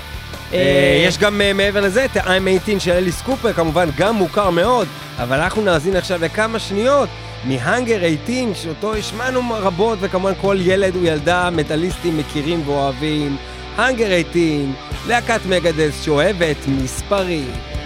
אה, יש גם אה, מעבר לזה את ה-I'm 18 של אליס קופר, כמובן גם מוכר מאוד, אבל אנחנו נאזין עכשיו לכמה שניות מהאנגר 18, שאותו השמענו רבות, וכמובן כל ילד וילדה מטאליסטים מכירים ואוהבים. האנגר 18, להקת מגדס שאוהבת מספרים.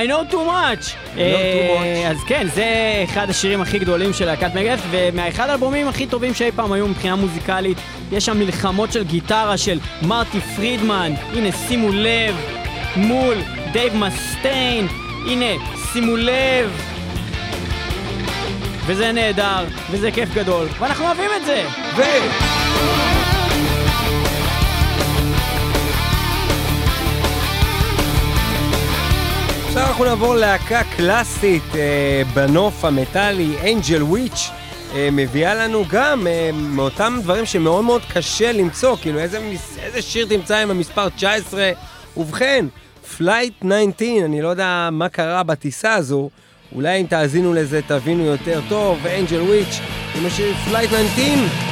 I know too much. אה, אז כן, זה אחד השירים הכי גדולים של להקת מגף, ומאחד האלבומים הכי טובים שאי פעם היו מבחינה מוזיקלית. יש שם מלחמות של גיטרה של מרטי פרידמן, הנה שימו לב, מול דייב מסטיין, הנה שימו לב. וזה נהדר, וזה כיף גדול, ואנחנו אוהבים את זה! ו... עכשיו אנחנו נעבור ללהקה קלאסית אה, בנוף המטאלי, Angel Witch, אה, מביאה לנו גם אה, מאותם דברים שמאוד מאוד קשה למצוא, כאילו איזה, איזה שיר תמצא עם המספר 19? ובכן, Flight 19, אני לא יודע מה קרה בטיסה הזו, אולי אם תאזינו לזה תבינו יותר טוב, Angel Witch, עם השיר Flight 19.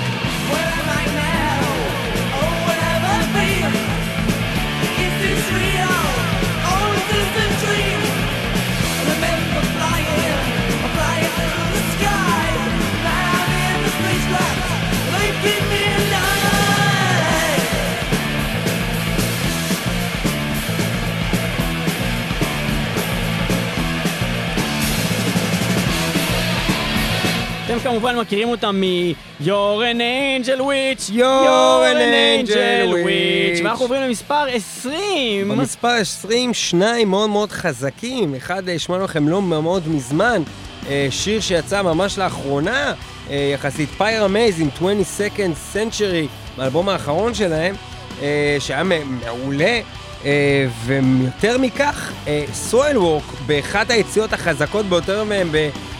אתם כמובן מכירים אותם מ-You're an Angel Witch, You're an Angel Witch. ואנחנו עוברים למספר 20. במספר 20 שניים מאוד מאוד חזקים, אחד אה, שמענו לכם לא מאוד מזמן, אה, שיר שיצא ממש לאחרונה, אה, יחסית Pyramaze עם 20 Second Century, באלבום האחרון שלהם, אה, שהיה מ- מעולה. אה, ויותר מכך, Soilwork, באחת היציאות החזקות ביותר מהם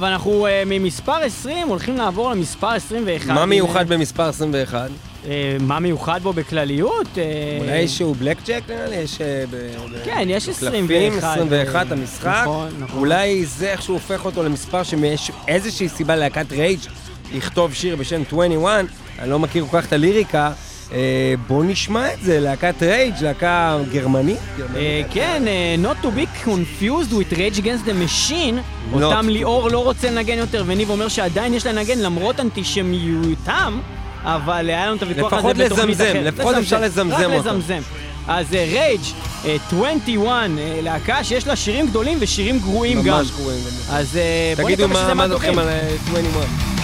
נפלא! ואנחנו uh, ממספר 20 הולכים לעבור למספר 21. מה מיוחד במספר 21? Uh, מה מיוחד בו בכלליות? Uh, אולי איזשהו בלק ג'ק נראה לי, יש... אה, כן, יש בקלפים, 21. 21 המשחק. נכון, נכון. אולי זה איך שהוא הופך אותו למספר שיש איזושהי סיבה להקת רייג' לכתוב שיר בשם 21, אני לא מכיר כל כך את הליריקה. אה, בוא נשמע את זה, להקת רייג', להקה גרמנית. אה, כן, אה, Not to be confused with Rage Against the Machine, אותם ליאור לא רוצה לנגן יותר, וניב אומר שעדיין יש לנגן למרות אנטישמיותם, אבל היה לנו את הוויכוח הזה לפחות בתוכנית אחרת. לפחות אפשר לזמזם רק אותו. לזמזם. אז רייג' 21, אה, להקה שיש לה שירים גדולים ושירים גרועים גם. ממש גרועים. אז בוא תגידו נקווה מה שזה מה מהטובים. דעתכם על אה, 21.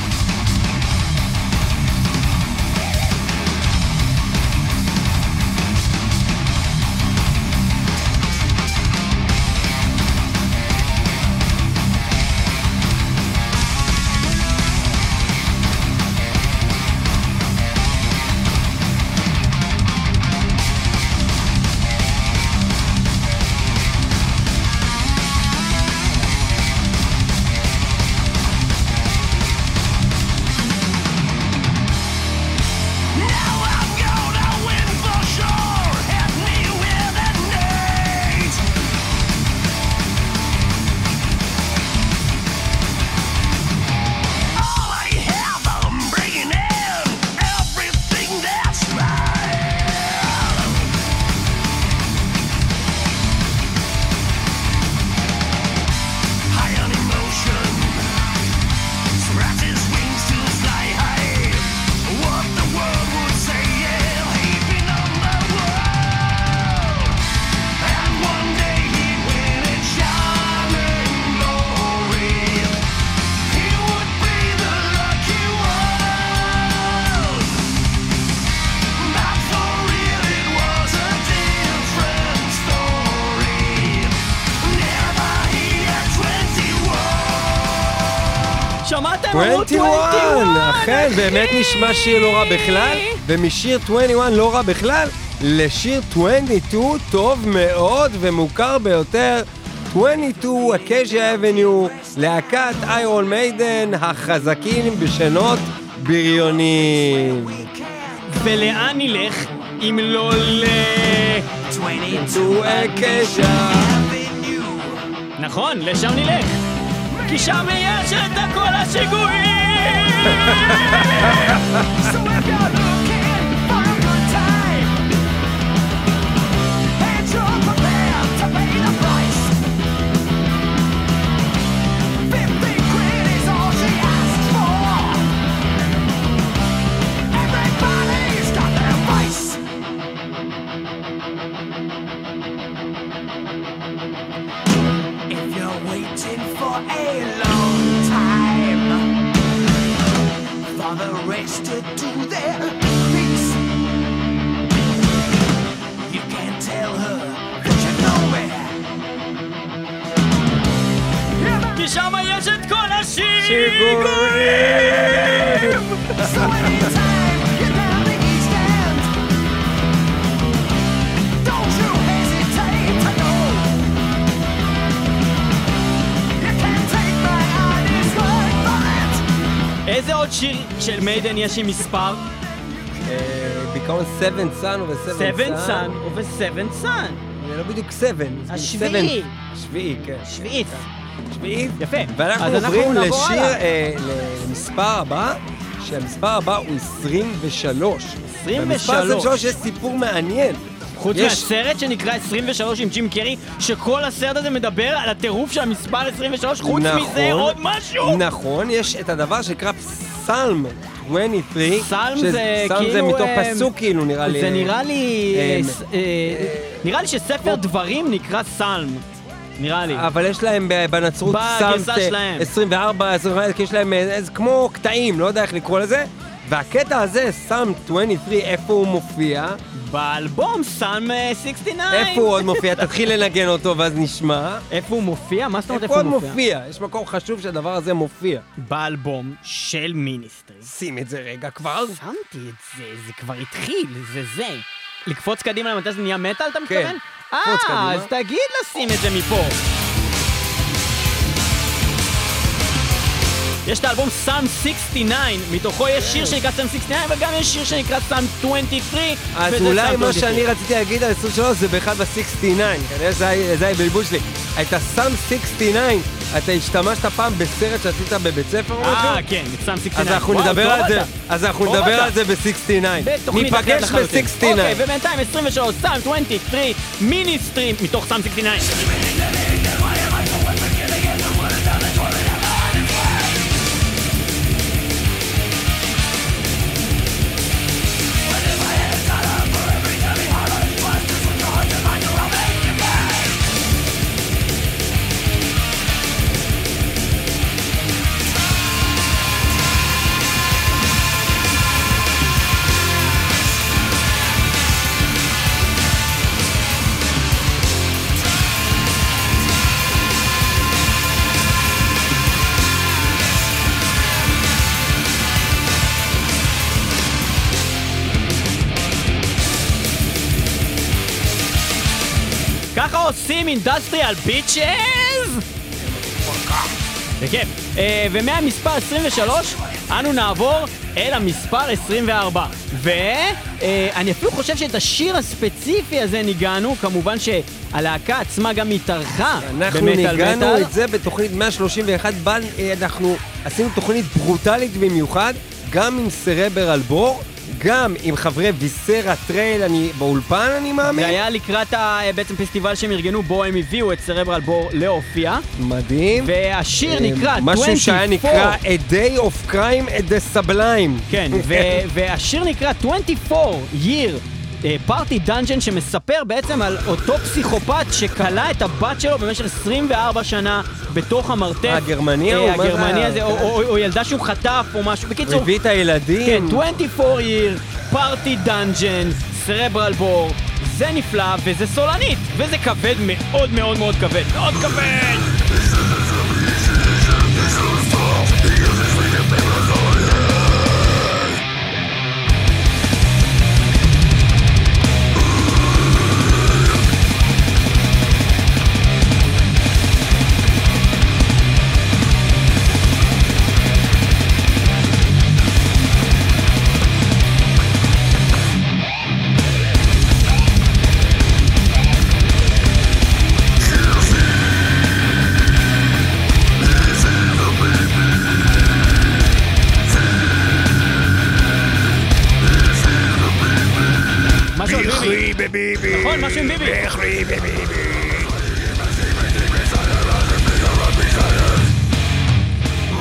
באמת נשמע שיר לא רע בכלל, ומשיר 21 לא רע בכלל, לשיר 22 טוב מאוד ומוכר ביותר, 22 אקז'ה אבניו, להקת איירון מיידן, החזקים בשנות בריונים. ולאן נלך אם לא ל... 22 אקז'ה נכון, לשם נלך. כי שם יש את הכל השיגועים! So if you're for the rest to do their piece. You can tell her that you know me. כי שם יש את שיר של מיידן יש עם מספר? בעיקרון 7 סאן ו-7 Seven Sun ו-Seven Sun. זה לא בדיוק 7. השביעי. שביעי, כן. שביעית. שביעית. יפה. ואנחנו עוברים לשיר. אה, למספר הבא, שהמספר הבא הוא 23. 23. במספר 23 יש סיפור מעניין. חוץ יש- מהסרט שנקרא 23 עם ג'ים קרי, שכל הסרט הזה מדבר על הטירוף של המספר 23, חוץ מזה עוד משהו? נכון, יש את הדבר שנקרא פסלם 23. פסלם שזה- זה פסלם זה כאילו, מתוך אה, פסוק כאילו נראה לי. זה נראה לי... אה, אה, ס- אה, נראה לי שספר דברים נקרא סלם. נראה לי. אבל יש להם בנצרות אה, שלהם. 24, 25, כי יש להם אה, כמו קטעים, לא יודע איך לקרוא לזה. והקטע הזה, סאם 23, איפה הוא מופיע? באלבום אה, 69. איפה הוא עוד מופיע? תתחיל לנגן אותו ואז נשמע. איפה הוא מופיע? מה זאת אומרת איפה איפה עוד הוא מופיע? מופיע? יש מקום חשוב שהדבר הזה מופיע. באלבום של מיניסטרי. שים את זה רגע כבר. שמתי את זה, זה כבר התחיל, זה זה. לקפוץ קדימה למתי זה נהיה מטאל, אתה כן, מתכוון? קפוץ אה, קדימה. אז תגיד לשים את זה מפה. יש את האלבום סאם 69, מתוכו יש שיר שנקרא סאם 69, וגם יש שיר שנקרא סאם 23. אז אולי מה 23. שאני רציתי להגיד על 23 זה באחד ב-69, כנראה זה הבלבול שלי. את הסאם 69, אתה השתמשת פעם בסרט שעשית בבית ספר או אה, משהו? כן, סאם 69. אז אנחנו נדבר על זה. אז אנחנו נדבר. על זה ב-69. בתוכנית אחרת ניפגש לחלוטין. ב-69. אוקיי, ובינתיים 23, סאם 23, מיניסטרי, מתוך סאם 69. עושים industrial bitches? אה, ומהמספר 23, אנו נעבור אל המספר 24. ואני אפילו חושב שאת השיר הספציפי הזה ניגענו, כמובן שהלהקה עצמה גם אנחנו במטאל ניגענו מטאל. את זה בתוכנית 131, בה אה, אנחנו עשינו תוכנית ברוטלית במיוחד, גם עם Cerebral Bore, גם עם חברי Viscera Trail, אני באולפן אני מאמין. זה היה לקראת ה- בעצם פסטיבל שהם ארגנו, בו הם הביאו את Cerebral Bore להופיע. מדהים. והשיר אה, נקרא 24. משהו שהיה נקרא A Day of Grind at the Sublime. כן, והשיר נקרא 24 Year. Party Dungeon שמספר בעצם על אותו פסיכופת שכלא את הבת שלו במשך 24 שנה בתוך המרתף. הגרמני אה, ההוא? זה הגרמני? הזה, או- או ילדה שהוא חטף או משהו. בקיצור, הביא את הילדים. כן, 24 Year, פארטי דאנג'ן, סרברל בור. זה נפלא וזה סולנית, וזה כבד מאוד מאוד מאוד כבד, מאוד כבד! בביבי. נכון, משהו עם ביבי. לכי בביבי.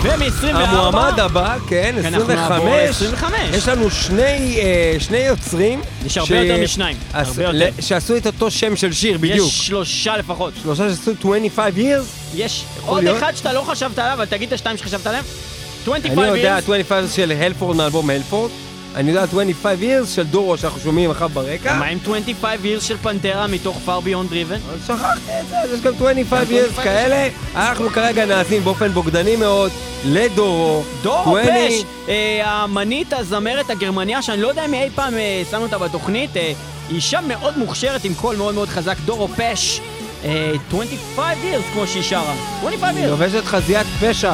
ומ-24... המועמד הבא, כן, כן, אנחנו 25. נעבור ל-25. יש לנו שני, אה, שני יוצרים. יש הרבה יותר משניים, עש- הרבה יותר. ל- שעשו את אותו שם של שיר, בדיוק. יש שלושה לפחות. שלושה שעשו 25 years. יש עוד להיות? אחד שאתה לא חשבת עליו, אבל תגיד את השתיים שחשבת עליהם. 25 אני יודע years. 25 של הלפורד מאלבום הלפורד. אני יודע 25 years של דורו שאנחנו שומעים עכשיו ברקע. מה עם 25 years של פנטרה מתוך far beyond driven? שכחתי את זה, אז יש גם 25 years כאלה. אנחנו כרגע נאזין באופן בוגדני מאוד לדורו. דורו 20. פש, אה, האמנית הזמרת הגרמניה, שאני לא יודע אם אי פעם אה, שמנו אותה בתוכנית, אה, היא אישה מאוד מוכשרת עם קול מאוד מאוד חזק, דורו פש. אה, 25 years כמו שהיא שרה. 25 היא years. לובשת חזיית פשע.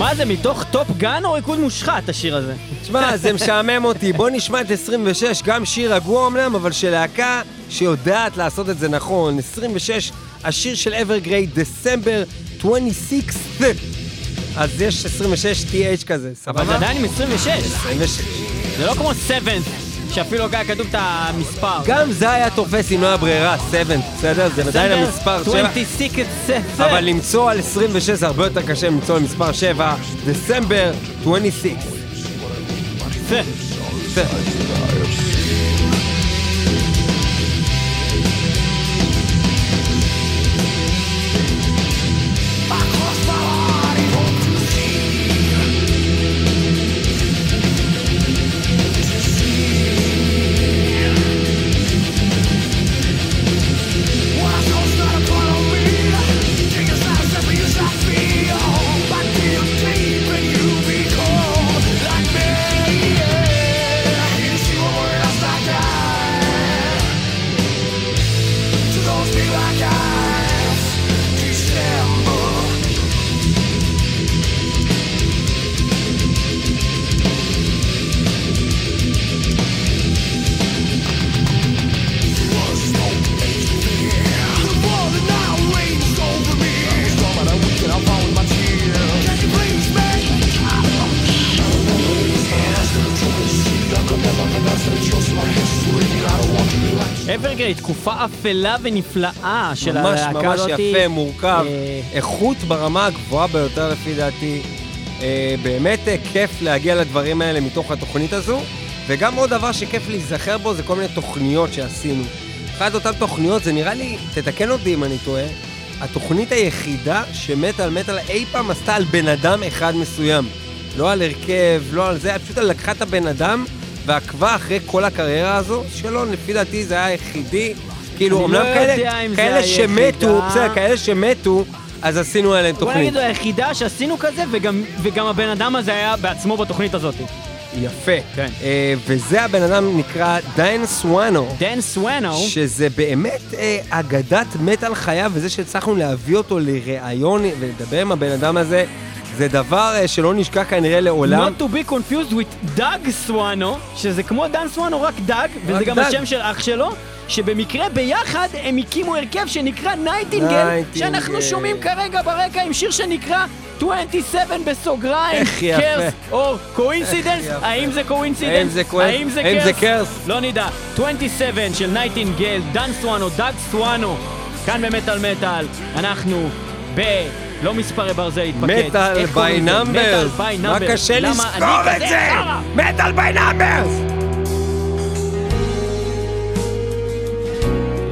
מה זה, מתוך Top Gun או ריקוד מושחת השיר הזה? תשמע, זה משעמם אותי. בוא נשמע את 26, גם שיר רגוע אמנם, אבל של להקה שיודעת לעשות את זה נכון. 26, השיר של Evergrey, December 26. אז יש 26 TH כזה, סבבה? אבל זה עדיין עם 26. 26. זה לא כמו 7, שאפילו לא היה כתוב את המספר. גם זה היה תופס אם לא היה ברירה, 7, בסדר? זה עדיין המספר 7. 26 7. אבל למצוא על 26 זה הרבה יותר קשה למצוא על מספר 7, דצמבר 26. זה. זה. אפלה ונפלאה של ממש הלהקה ממש הזאת. יפה, מורכב, אה, איכות ברמה הגבוהה ביותר לפי דעתי. אה, באמת אה, כיף להגיע לדברים האלה מתוך התוכנית הזו, וגם עוד דבר שכיף להיזכר בו זה כל מיני תוכניות שעשינו. אחת אותן תוכניות זה נראה לי, תתקן אותי אם אני טועה, התוכנית היחידה שמטאל מטאל אי פעם עשתה על בן אדם אחד מסוים. לא על הרכב, לא על זה, פשוט לקחה את הבן אדם ועקבה אחרי כל הקריירה הזו שלו, לפי דעתי זה היה היחידי. כאילו, אני אומנם לא כאלה, שמתו. בסדר, כאלה שמתו, אז עשינו עליהם בוא תוכנית. נגיד, זו היחידה שעשינו כזה, וגם, הבן אדם הזה היה בעצמו בתוכנית הזאת. יפה. כן. אה, וזה הבן אדם נקרא דיין סואנו. דן סואנו, שזה באמת אה, אגדת מטאל חיה, וזה שהצלחנו להביא אותו לראיון ולדבר עם הבן אדם הזה, זה דבר אה, שלא נשכח כנראה לעולם. not to be confused with דאג סואנו, שזה כמו דן סואנו, רק דאג, וזה רק גם דאג. השם של אח שלו, שבמקרה ביחד הם הקימו הרכב שנקרא Nightingale, Nightingale. שאנחנו שומעים כרגע ברקע עם שיר שנקרא 27 בסוגריים. curse או coincidence. האם זה coincidence? האם זה curse? curse? לא נדע. 27 של Nightingale, דן סואנו, דאג סואנו, כאן במטאל מטאל, אנחנו ב... לא מספרי ברזל להתפקד. מטאל. Metal by מה. קשה לזכור אני את זה? Metal by Numbers!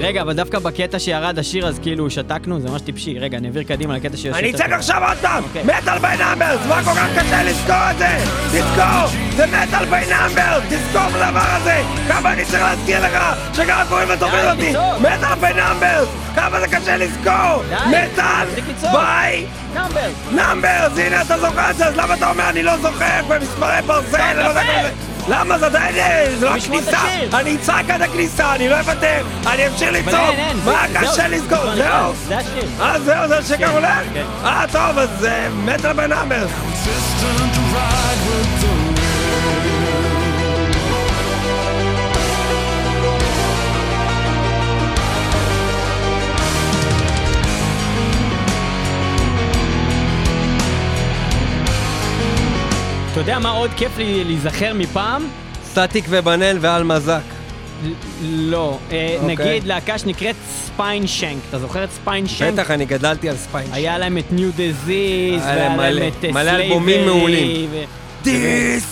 רגע, אבל דווקא בקטע שירד השיר אז כאילו שתקנו, זה ממש טיפשי. רגע, נעביר קדימה לקטע שיש אני אצעק טוב. עכשיו עוד פעם! אוקיי. Metal by Numbers! מה כל כך קשה לזכור את זה? תזכור! זה Metal by Numbers! תזכור את הדבר הזה! כמה אני צריך להזכיר לך שככה קוראים לתוכנית די, אותי! Metal by Numbers! כמה זה קשה לזכור! Metal Number! Numbers! הנה אתה זוכר את זה, אז למה אתה אומר אני לא זוכר במספרי ברזל? למה זה עדיין... זה לא הכניסה! אני אצעק עד הכניסה, אני לא אוותר! אני אמשיך לצעוק! מה קשה לזכור? זהו! נכנס, זה השיר. אה, זהו, זה שגם כן, הולך? כן. אה, טוב, אז Metal by Numbers. אתה יודע מה עוד כיף לי להיזכר מפעם? סטטיק ובן אל ועל מזק. לא. אה, אוקיי. נגיד להקה שנקראת Spineshank. אתה זוכר את Spineshank? בטח, אני גדלתי על Spine. היה להם את New Disease, והיה להם את אה, מלא אלבומים מעולים. This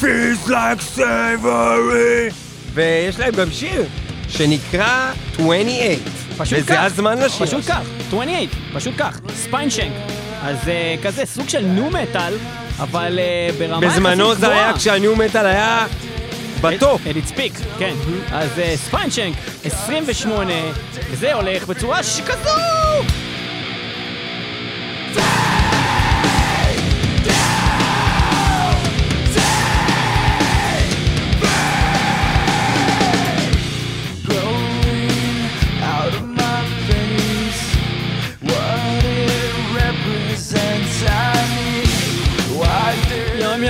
feels like slavery. ויש להם גם שיר שנקרא 28. פשוט וזה כך. הזמן לשיר. פשוט כך, 28, פשוט כך, Spineshank. אז אה, כזה, סוג של נו מטאל, אבל אה, ברמה. בזמנו זה היה כשהניו מטאל היה בטופ. אדיט ספיק, כן. אז אה, ספיין שנק, 28, וזה הולך בצורה שכזו!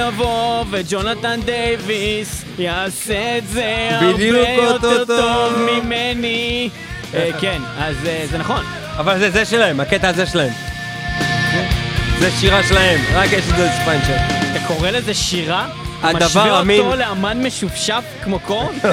יבוא וג'ונתן דייוויס יעשה את זה הרבה יותר טוב. ממני. אה, כן, אז אה, זה נכון. אבל זה זה שלהם, הקטע הזה שלהם. זה שירה שלהם, רק יש את זה ספיינצ'ר. אתה קורא לזה שירה? הדבר משווה אמין. אותו לאמן משופשף כמו קורן?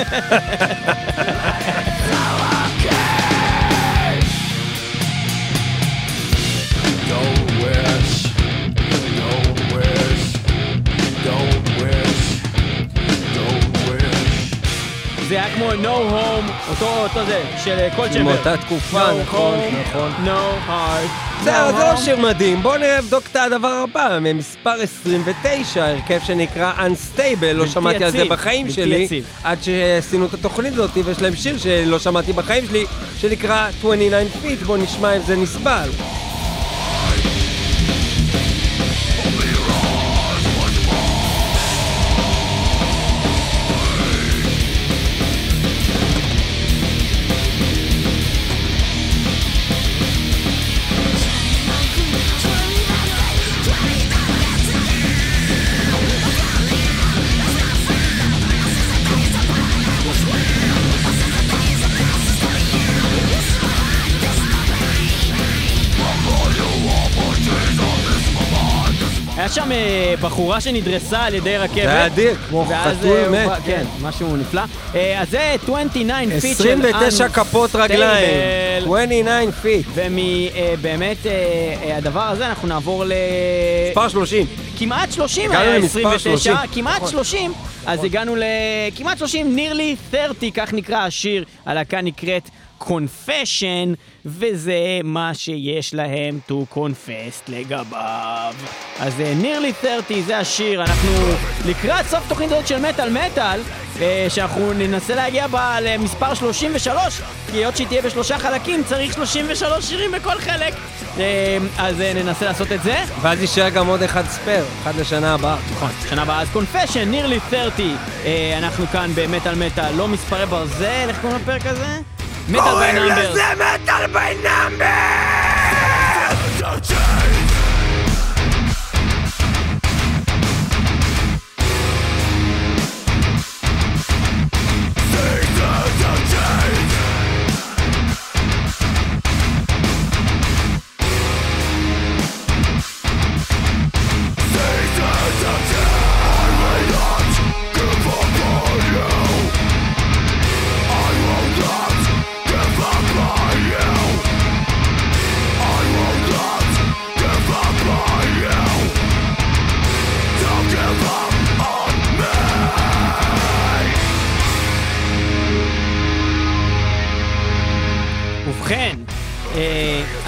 זה היה כמו No Home, אותו, אותו זה, של קולצ'מבר. מאותה תקופה, No נכון, home, נכון. No heart. no זה לא. שיר מדהים. בואו נבדוק את הדבר הבא. ממספר 29, הרכב שנקרא Unstable, לא שמעתי על זה בחיים שלי. עד שעשינו את התוכנית הזאת, ויש להם שיר שלא שמעתי בחיים שלי, שנקרא 29 feet, בואו נשמע אם זה נסבל. שם אה, בחורה שנדרסה על ידי רכבת. זה היה אדיר, כמו חתול אה, הוא מת, כן. כן, משהו נפלא. אה, אז זה 29 פיט של 29 כפות רגליים, Unstable. 29 feet. ומבאמת הדבר הזה אנחנו נעבור ל... מספר 30. כמעט 30 הגענו היה למספר 29, 30. כמעט נכון. 30, אז הגענו לכמעט 30, nearly 30, כך נקרא השיר, הלהקה נקראת Confession, וזה מה שיש להם to confess לגביו. אז אה, nearly 30 זה השיר, אנחנו לקראת סוף תוכנית הזאת של מטאל מטאל, אה, שאנחנו ננסה להגיע בה למספר 33, כי היות שהיא תהיה בשלושה חלקים, צריך 33 שירים בכל חלק. אה, אז ננסה לעשות את זה. ואז יישאר גם עוד אחד spare, אחד לשנה הבאה. נכון, שנה הבאה. אז Confession, nearly 30. אה, אנחנו כאן במטאל מטאל, לא מספרי ברזל, איך קוראים לפרק הזה? Metal by Numbers. Metal by Number! ובכן,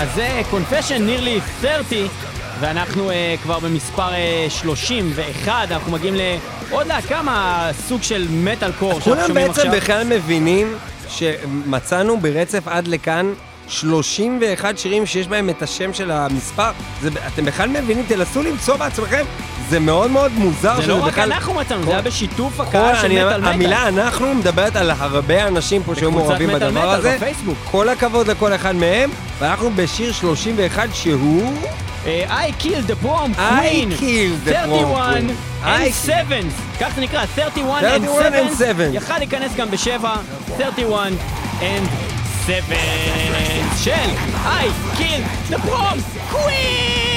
אז זה קונפשן, nearly 30, ואנחנו אה, כבר במספר אה, 31, אנחנו מגיעים לעוד להקה מהסוג של מטאל קור שאנחנו כולם שומעים בעצם עכשיו. בכלל מבינים שמצאנו ברצף עד לכאן 31 שירים שיש בהם את השם של המספר. זה, אתם בכלל מבינים? תנסו למצוא בעצמכם. זה מאוד מאוד מוזר זה לא רק בכלל... אנחנו מצאנו, זה היה בשיתוף כל- הקהל של אני- מטאל מטאל. המילה אנחנו מדברת על הרבה אנשים פה שהיו מעורבים בדבר מטאל הזה. בפייסבוק. כל הכבוד לכל אחד מהם, ואנחנו בשיר 31 שהוא... אה, I killed the prom I queen. killed the prom 31 queen. I and 7. כך זה נקרא, 31 and 31 and 7. 7. יכל להיכנס גם בשבע, 31 and 7 של I killed the prom queen.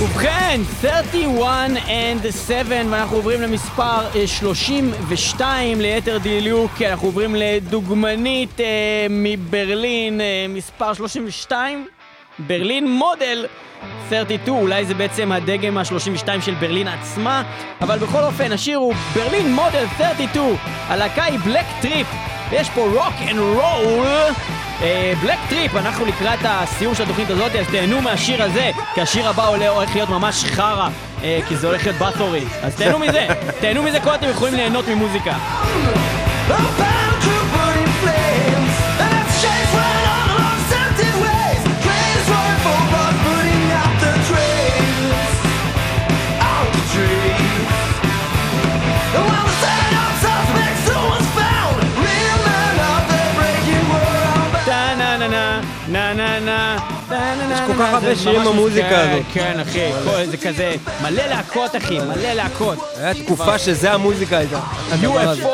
ובכן, 31 and 7, ואנחנו עוברים למספר אה, 32 ליתר דיוק, אנחנו עוברים לדוגמנית אה, מברלין, אה, מספר 32, ברלין מודל 32, אולי זה בעצם הדגם ה-32 של ברלין עצמה, אבל בכל אופן, השיר הוא Berlin Model 32, הלהקה היא Black Trip, ויש פה רוק אנד רול. Black Trip, אנחנו לקראת הסיום של התוכנית הזאת, אז תהנו מהשיר הזה, כי השיר הבא עולה הולך להיות ממש חרא, אה, כי זה הולך להיות Bathory. אז תהנו מזה, תהנו מזה, כל אתם יכולים ליהנות ממוזיקה. כל כך הרבה שירים במוזיקה כן, הזאת. כן, אחי, זה כזה מלא להקות, אחי, מלא להקות. היה תקופה שזה המוזיקה הייתה. UFO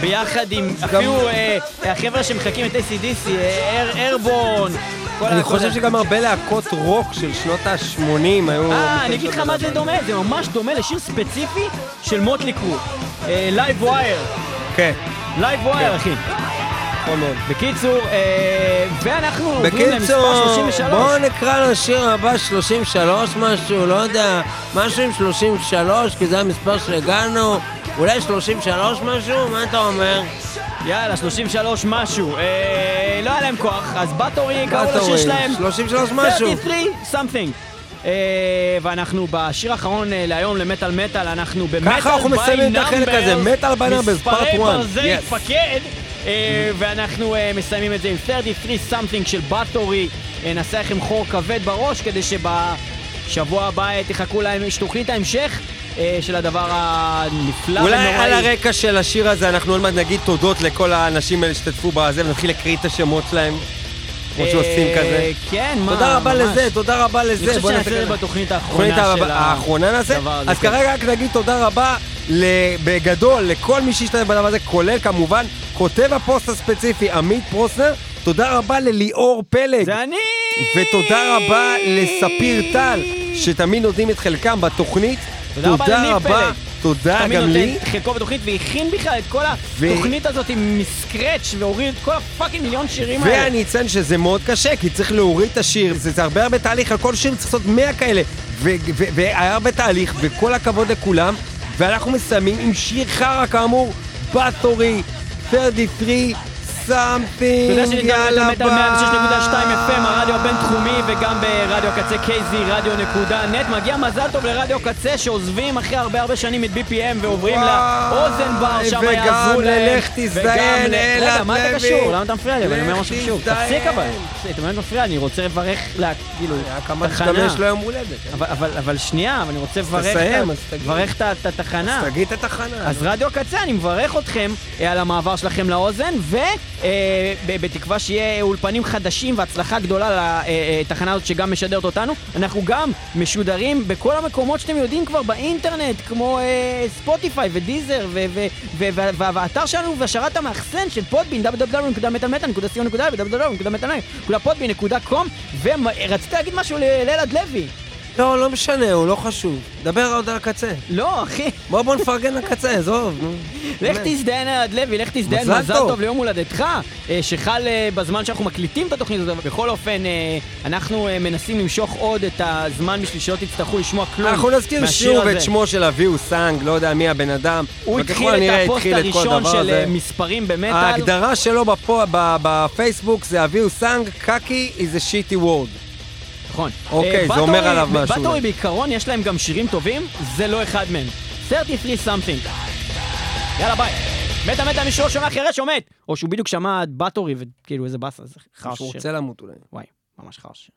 ביחד עם אפילו אה, החבר'ה שמחקים את ACDC, Airbourne. אני חושב שגם הרבה להקות רוק של שנות ה-80 היו... אה, אני אגיד לך מה זה דומה, זה ממש דומה לשיר ספציפי של Mötley Crüe. Live Wire, כן, Live Wire אחי. נכון מאוד. בקיצור, אה, ואנחנו עוברים למספר בקיצור, 33. בואו נקרא לשיר הבא 33 משהו, לא יודע, משהו עם 33, כי זה המספר שהגענו, אולי 33 משהו? מה אתה אומר? יאללה, 33 משהו. אה, לא היה להם כוח, אז בתורי קראו לשיר שלהם 33 משהו. 33 something. אה, ואנחנו בשיר האחרון אה, להיום למטאל מטאל, אנחנו במטאל ככה אנחנו מסיימים את החלק הזה, מטאל by numbers, part מספרי one. ברזל Yes. פקד, ואנחנו אה, מסיימים את זה עם 33 something של בתורי. אה, נעשה לכם חור כבד בראש כדי שבשבוע הבא אה, תחכו להם, יש תוכנית ההמשך אה, של הדבר הנפלא אולי ונוראי. על הרקע של השיר הזה אנחנו עוד מעט נגיד תודות לכל האנשים האלה שהשתתפו בזה, ונתחיל להקריא את השמות שלהם, כמו שעושים אה, כזה. כן, מה, תודה רבה ממש. לזה, תודה רבה לזה. אני חושב שנעשה נעשה את זה. בתוכנית האחרונה של? הדבר הזה, אז כן. כרגע רק נגיד תודה רבה בגדול לכל מי שהשתתף בדבר הזה, כולל כמובן כותב הפוסט הספציפי עמית פרוסנר. תודה רבה לליאור פלג. זה אני! ותודה רבה לספיר טל, שתמיד נותנים את חלקם בתוכנית. תודה רבה לניב פלג. תודה תמיד גם נותן לי. את חלקו בתוכנית והכין בכלל את כל התוכנית הזאת עם מ scratch והוריד את כל ה fucking מיליון שירים האלה. ואני אציין שזה מאוד קשה, כי צריך להוריד את השיר, זה, זה הרבה הרבה תהליך, על כל שיר צריך לעשות 100 כאלה, ו- ו- והיה הרבה תהליך, וכל הכבוד לכולם, ואנחנו מסיימים עם שיר חרא כאמור, בתורי, 33, something, שאני יאללה מטאל 106.2 FM, הרדיו הבינתחומי, וגם ברדיו הקצה KZ, רדיו נקודה נט. מגיע מזל טוב לרדיו קצה שעוזבים אחרי הרבה הרבה שנים את BPM ועוברים לאוזן בר, שם וגם יעזרו להם. ללך תזדיין, וגם ל- רגע, אלעד מה אתה לוי. קשור? למה אתה מפריע לי? אבל אני אומר משהו קשור. תפסיק אבל. אתה באמת מפריע, אני רוצה לברך, כאילו, כמה תחנה. תשתמש לו יום הולדת. אבל- אבל שנייה, אני רוצה לברך את- התחנה. אז תגיד את התחנה. אז רדיו קצה, אני מברך אתכם אה, על המעבר שלכם לאוזן, אה, ב- בתקווה שיהיה אולפנים חדשים והצלחה גדולה לתחנה הזאת שגם משדרת אותנו. אנחנו גם משודרים בכל המקומות שאתם יודעים כבר באינטרנט, כמו אה, ספוטיפיי ודיזר, והאתר שלנו והשרת המאחסן של פודבין, www.מטאלמטאל.co.il www.מטאלמטאל.com ורציתי להגיד משהו לאלעד לוי. לא, לא משנה, הוא לא חשוב. דבר עוד על הקצה. לא, אחי. בוא בוא נפרגן לקצה, עזוב, נו. לך. תזדיין אלעד לוי, לך תזדיין, מזל טוב. ליום הולדתך, אה, שחל אה, בזמן שאנחנו מקליטים את התוכנית הזאת. בכל אופן, אה, אנחנו מנסים למשוך עוד את הזמן בשביל שלא תצטרכו לשמוע כלום אנחנו נזכיר שוב. את שמו של אביהו סאנג, לא יודע מי הבן אדם. הוא התחיל את הפוסט הראשון של מספרים במטאל. ההגדרה שלו בפייסבוק זה אביהו סאנג, קקי is a shitty word. נכון. אוקיי, אה, זה אומר עליו משהו. באטורי בעיקרון יש להם גם שירים טובים, זה לא אחד מהם. 33 something. יאללה ביי. מתה מתה מי שלא שומע חירש או מת. או שהוא בדיוק שמע את באטורי וכאילו איזה באסה, זה חרש. שהוא שיר. רוצה למות אולי. וואי, ממש חרש.